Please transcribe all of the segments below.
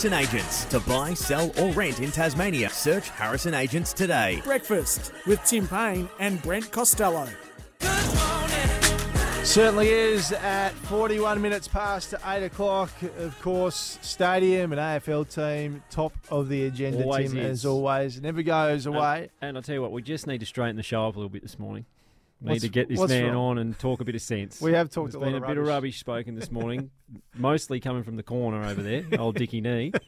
Harrison Agents. To buy, sell, or rent in Tasmania, search Harrison Agents today. Breakfast with Tim Payne and Brent Costello. Certainly is at 41 minutes past 8 o'clock. Of course, stadium and AFL team, top of the agenda, Always Tim, is. as always. Never goes away. And I'll tell you what, we just need to straighten the show up a little bit this morning. We What's- need to get this man wrong? on and talk a bit of sense. We have talked There's a lot been of a bit of rubbish. rubbish spoken this morning, mostly coming from the corner over there, old Dicky Knee.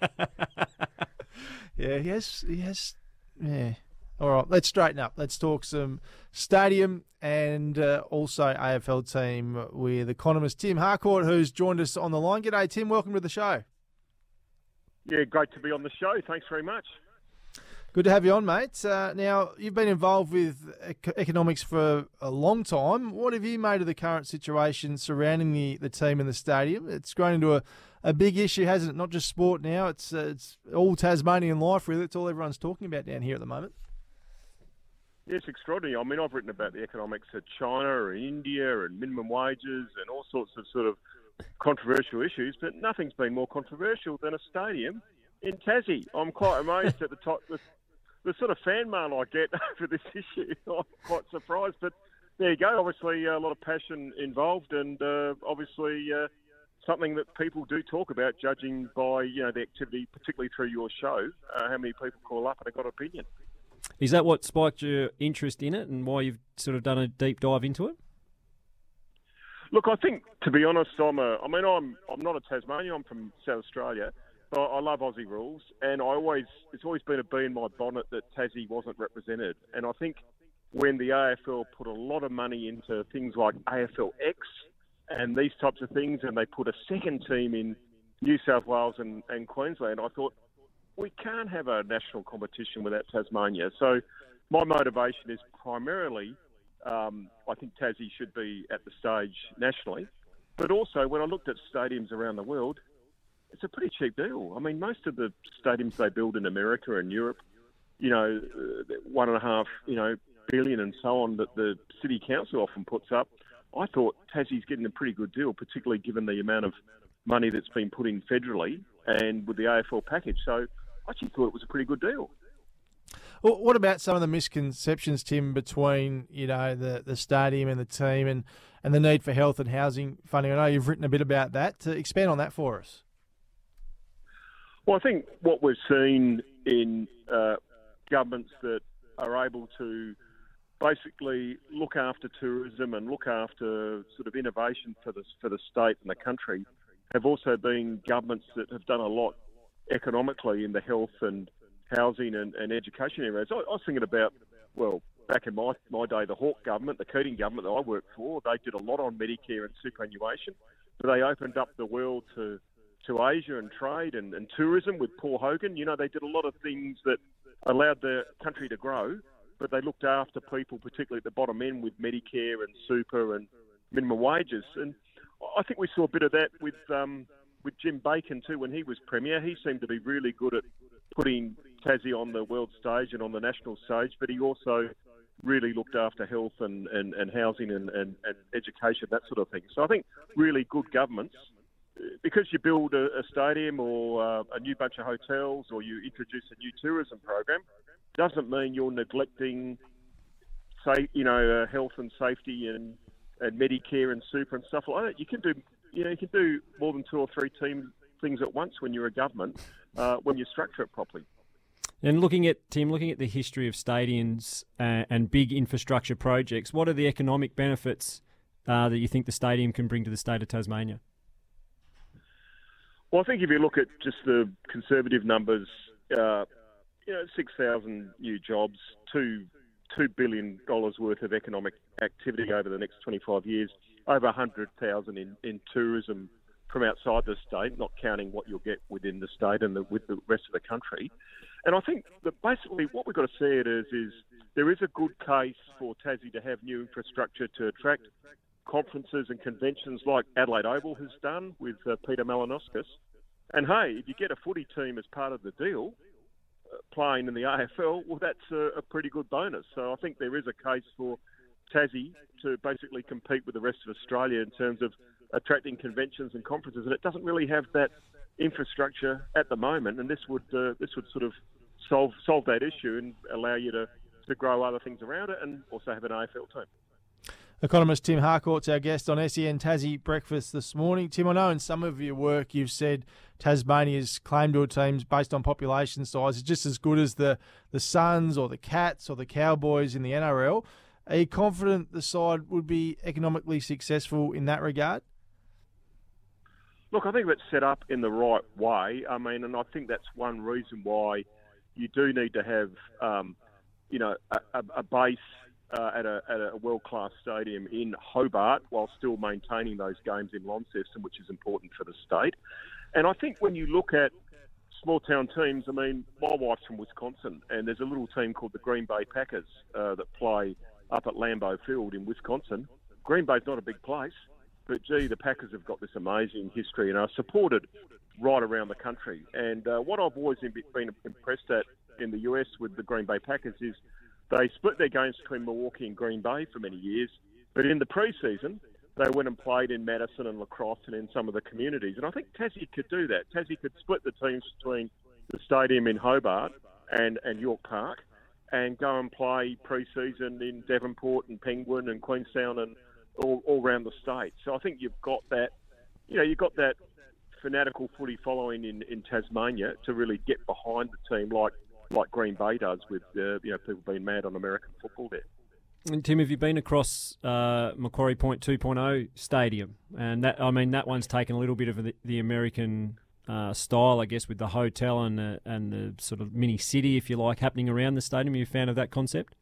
Yeah, he has. He has. Yeah. All right, let's straighten up. Let's talk some stadium and uh, also AFL team with economist Tim Harcourt, who's joined us on the line. G'day, Tim. Welcome to the show. Yeah, great to be on the show. Thanks very much. Good to have you on, mate. Uh, now, you've been involved with ec- economics for a long time. What have you made of the current situation surrounding the, the team and the stadium? It's grown into a, a big issue, hasn't it? Not just sport now, it's, uh, it's all Tasmanian life, really. It's all everyone's talking about down here at the moment. It's extraordinary. I mean, I've written about the economics of China and India and minimum wages and all sorts of sort of controversial issues, but nothing's been more controversial than a stadium in Tassie. I'm quite amazed at the top, the, the sort of fan mail I get for this issue. I'm quite surprised, but there you go. Obviously, a lot of passion involved, and uh, obviously uh, something that people do talk about, judging by you know the activity, particularly through your show. Uh, how many people call up and have got an opinion? Is that what spiked your interest in it and why you've sort of done a deep dive into it? Look, I think to be honest, I'm a. I mean, I'm I'm not a Tasmanian. I'm from South Australia. I love Aussie rules, and I always it's always been a bee in my bonnet that Tassie wasn't represented. And I think when the AFL put a lot of money into things like AFL X and these types of things, and they put a second team in New South Wales and, and Queensland, I thought we can't have a national competition without Tasmania. So my motivation is primarily um, I think Tassie should be at the stage nationally. But also, when I looked at stadiums around the world, it's a pretty cheap deal. I mean, most of the stadiums they build in America and Europe, you know, uh, one and a half, you know, billion and so on that the city council often puts up. I thought Tassie's getting a pretty good deal, particularly given the amount of money that's been put in federally and with the AFL package. So I actually thought it was a pretty good deal. Well, what about some of the misconceptions, Tim, between you know the, the stadium and the team, and, and the need for health and housing funding? I know you've written a bit about that. To expand on that for us. Well, I think what we've seen in uh, governments that are able to basically look after tourism and look after sort of innovation for the for the state and the country have also been governments that have done a lot economically in the health and housing and, and education areas. I, I was thinking about well back in my my day, the Hawke government, the Keating government that I worked for, they did a lot on Medicare and superannuation, but they opened up the world to to Asia and trade and, and tourism with Paul Hogan. You know, they did a lot of things that allowed the country to grow, but they looked after people, particularly at the bottom end, with Medicare and super and minimum wages. And I think we saw a bit of that with um, with Jim Bacon too when he was premier. He seemed to be really good at putting Tassie on the world stage and on the national stage, but he also really looked after health and, and, and housing and, and, and education, that sort of thing. So I think really good governments because you build a, a stadium or uh, a new bunch of hotels or you introduce a new tourism program, doesn't mean you're neglecting, say, you know, uh, health and safety and, and Medicare and super and stuff like that. You can do, you know, you can do more than two or three team things at once when you're a government uh, when you structure it properly. And looking at Tim, looking at the history of stadiums uh, and big infrastructure projects, what are the economic benefits uh, that you think the stadium can bring to the state of Tasmania? Well, I think if you look at just the conservative numbers, uh, you know, six thousand new jobs, two two billion dollars worth of economic activity over the next twenty five years, over hundred thousand in, in tourism from outside the state, not counting what you'll get within the state and the, with the rest of the country. And I think that basically what we've got to see it is there is a good case for Tassie to have new infrastructure to attract conferences and conventions like Adelaide Oval has done with uh, Peter Malinauskas. And hey, if you get a footy team as part of the deal, uh, playing in the AFL, well, that's a, a pretty good bonus. So I think there is a case for Tassie to basically compete with the rest of Australia in terms of attracting conventions and conferences, and it doesn't really have that infrastructure at the moment. And this would uh, this would sort of solve solve that issue and allow you to, to grow other things around it, and also have an AFL team. Economist Tim Harcourt's our guest on SEN Tassie Breakfast this morning. Tim, I know in some of your work you've said Tasmania's claim to team's based on population size is just as good as the, the Suns or the Cats or the Cowboys in the NRL. Are you confident the side would be economically successful in that regard? Look, I think it's set up in the right way. I mean, and I think that's one reason why you do need to have, um, you know, a, a base uh, at a, at a world class stadium in Hobart while still maintaining those games in Launceston, which is important for the state. And I think when you look at small town teams, I mean, my wife's from Wisconsin, and there's a little team called the Green Bay Packers uh, that play up at Lambeau Field in Wisconsin. Green Bay's not a big place, but gee, the Packers have got this amazing history and are supported right around the country. And uh, what I've always been impressed at in the US with the Green Bay Packers is they split their games between Milwaukee and Green Bay for many years, but in the preseason, they went and played in Madison and La Crosse and in some of the communities. And I think Tassie could do that. Tassie could split the teams between the stadium in Hobart and, and York Park and go and play pre-season in Devonport and Penguin and Queenstown and all, all around the state. So I think you've got that, you know, you've got that fanatical footy following in, in Tasmania to really get behind the team like like Green Bay does with uh, you know people being mad on American football there. And Tim, have you been across uh, Macquarie Point 2.0 Stadium? And that, I mean, that one's taken a little bit of the, the American uh, style, I guess, with the hotel and the, and the sort of mini city, if you like, happening around the stadium. Are you a fan of that concept?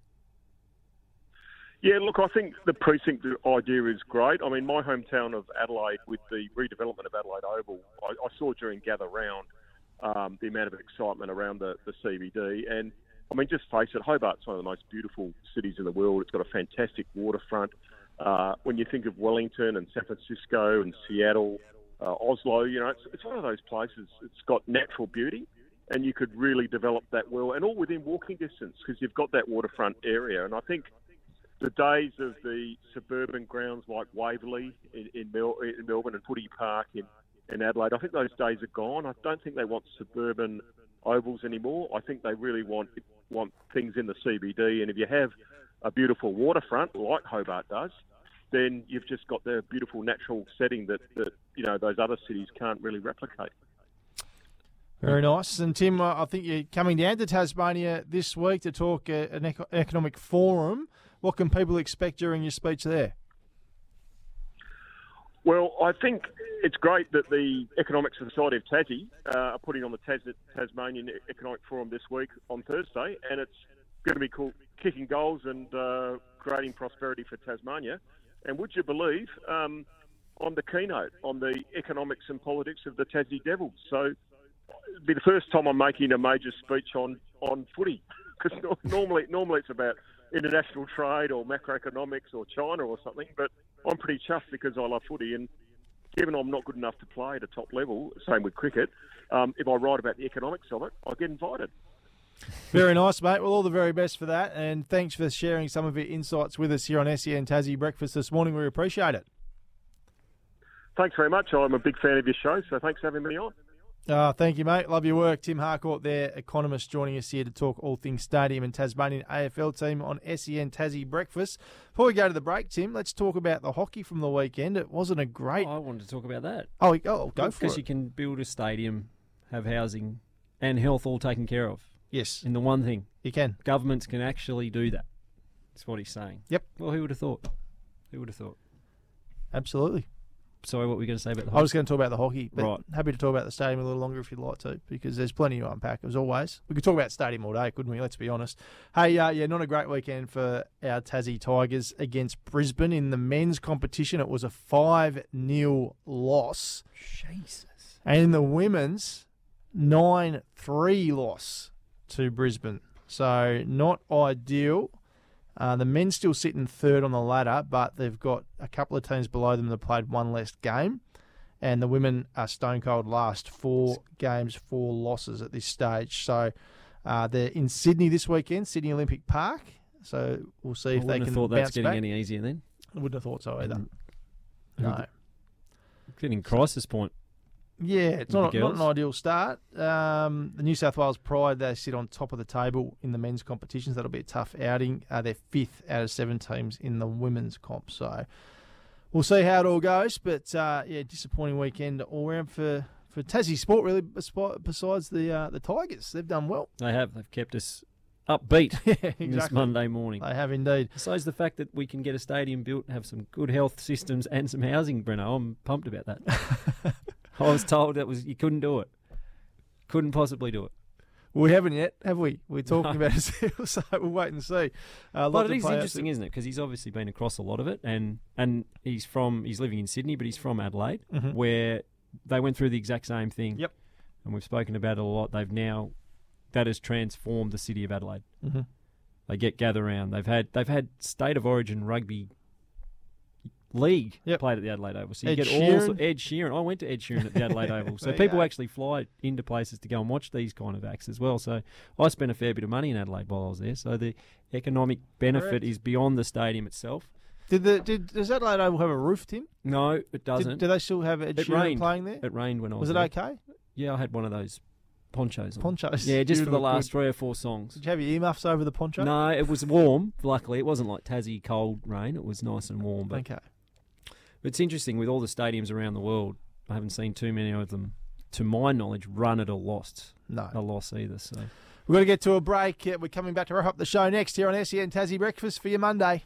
Yeah, look, I think the precinct idea is great. I mean, my hometown of Adelaide, with the redevelopment of Adelaide Oval, I, I saw during Gather Round um, the amount of excitement around the, the CBD. And I mean, just face it, Hobart's one of the most beautiful cities in the world. It's got a fantastic waterfront. Uh, when you think of Wellington and San Francisco and Seattle, uh, Oslo, you know, it's, it's one of those places. It's got natural beauty, and you could really develop that well, and all within walking distance because you've got that waterfront area. And I think the days of the suburban grounds like Waverley in, in, Mel- in Melbourne and Footy Park in in Adelaide. I think those days are gone. I don't think they want suburban ovals anymore. I think they really want want things in the CBD. And if you have a beautiful waterfront like Hobart does, then you've just got the beautiful natural setting that, that you know those other cities can't really replicate. Very nice. And Tim, I think you're coming down to Tasmania this week to talk uh, an economic forum. What can people expect during your speech there? Well, I think it's great that the Economic Society of Tassie uh, are putting on the Tas- Tasmanian Economic Forum this week on Thursday, and it's going to be called Kicking Goals and uh, Creating Prosperity for Tasmania. And would you believe um, on the keynote on the economics and politics of the Tassie Devils? So it'll be the first time I'm making a major speech on, on footy because normally normally it's about international trade or macroeconomics or China or something, but I'm pretty chuffed because I love footy and given I'm not good enough to play at a top level, same with cricket, um, if I write about the economics of it, I get invited. Very nice, mate. Well, all the very best for that, and thanks for sharing some of your insights with us here on SEN Tassie Breakfast this morning. We appreciate it. Thanks very much. I'm a big fan of your show, so thanks for having me on. Oh, thank you, mate. Love your work. Tim Harcourt there, economist, joining us here to talk all things stadium and Tasmanian AFL team on SEN Tassie Breakfast. Before we go to the break, Tim, let's talk about the hockey from the weekend. It wasn't a great. Oh, I wanted to talk about that. Oh, oh go for it. Because you can build a stadium, have housing, and health all taken care of. Yes. In the one thing. You can. Governments can actually do that. That's what he's saying. Yep. Well, who would have thought? Who would have thought? Absolutely sorry, what were we going to say about the hockey? I was going to talk about the hockey, but right. happy to talk about the stadium a little longer if you'd like to, because there's plenty to unpack, as always. We could talk about stadium all day, couldn't we? Let's be honest. Hey, uh, yeah, not a great weekend for our Tassie Tigers against Brisbane. In the men's competition, it was a 5 0 loss. Jesus. And in the women's, 9 3 loss to Brisbane. So, not ideal. Uh, the men still sitting third on the ladder, but they've got a couple of teams below them that played one less game. And the women are stone cold last, four games, four losses at this stage. So uh, they're in Sydney this weekend, Sydney Olympic Park. So we'll see I if they wouldn't can have thought that's getting back. any easier then. I wouldn't have thought so either. No. Getting crisis point. Yeah, it's not, not an ideal start. Um, the New South Wales Pride, they sit on top of the table in the men's competitions. That'll be a tough outing. Uh, they're fifth out of seven teams in the women's comp. So we'll see how it all goes. But uh, yeah, disappointing weekend all round for, for Tassie sport, really, besides the uh, the Tigers. They've done well. They have. They've kept us upbeat yeah, exactly. this. Monday morning. They have indeed. Besides the fact that we can get a stadium built, have some good health systems and some housing, Breno. I'm pumped about that. I was told that was you couldn't do it. Couldn't possibly do it. We haven't yet, have we? We're talking No. about it still, so we'll wait and see. Uh, lot But it is interesting, isn't it? Because he's obviously been across a lot of it, and and he's from he's living in Sydney, but he's from Adelaide, Mhm. where they went through the exact same thing. Yep. And we've spoken about it a lot. They've now that has transformed the city of Adelaide. Mhm. They get gather round. They've had they've had state of origin rugby league Yep. played at the Adelaide Oval. So you Ed get all Sheeran. so- Ed Sheeran. I went to Ed Sheeran at the Adelaide Oval. So people go. actually fly into places to go and watch these kind of acts as well. So I spent a fair bit of money in Adelaide while I was there. So the economic benefit Correct. is beyond the stadium itself. Did the did does Adelaide Oval have a roof, Tim? No, it doesn't. do they still have Ed It Sheeran rained. playing there? it rained when I was, Was it there. okay? Yeah, I had one of those ponchos on. Ponchos. Yeah, just for the last good. three or four songs. Did you have your earmuffs over the poncho? No, it was warm. Luckily, it wasn't like Tassie cold rain. It was nice and warm. But Okay. It's interesting with all the stadiums around the world. I haven't seen too many of them, to my knowledge, run at a loss. No. A loss either. So. We're going to get to a break. We're coming back to wrap up the show next here on SEN Tassie Breakfast for your Monday.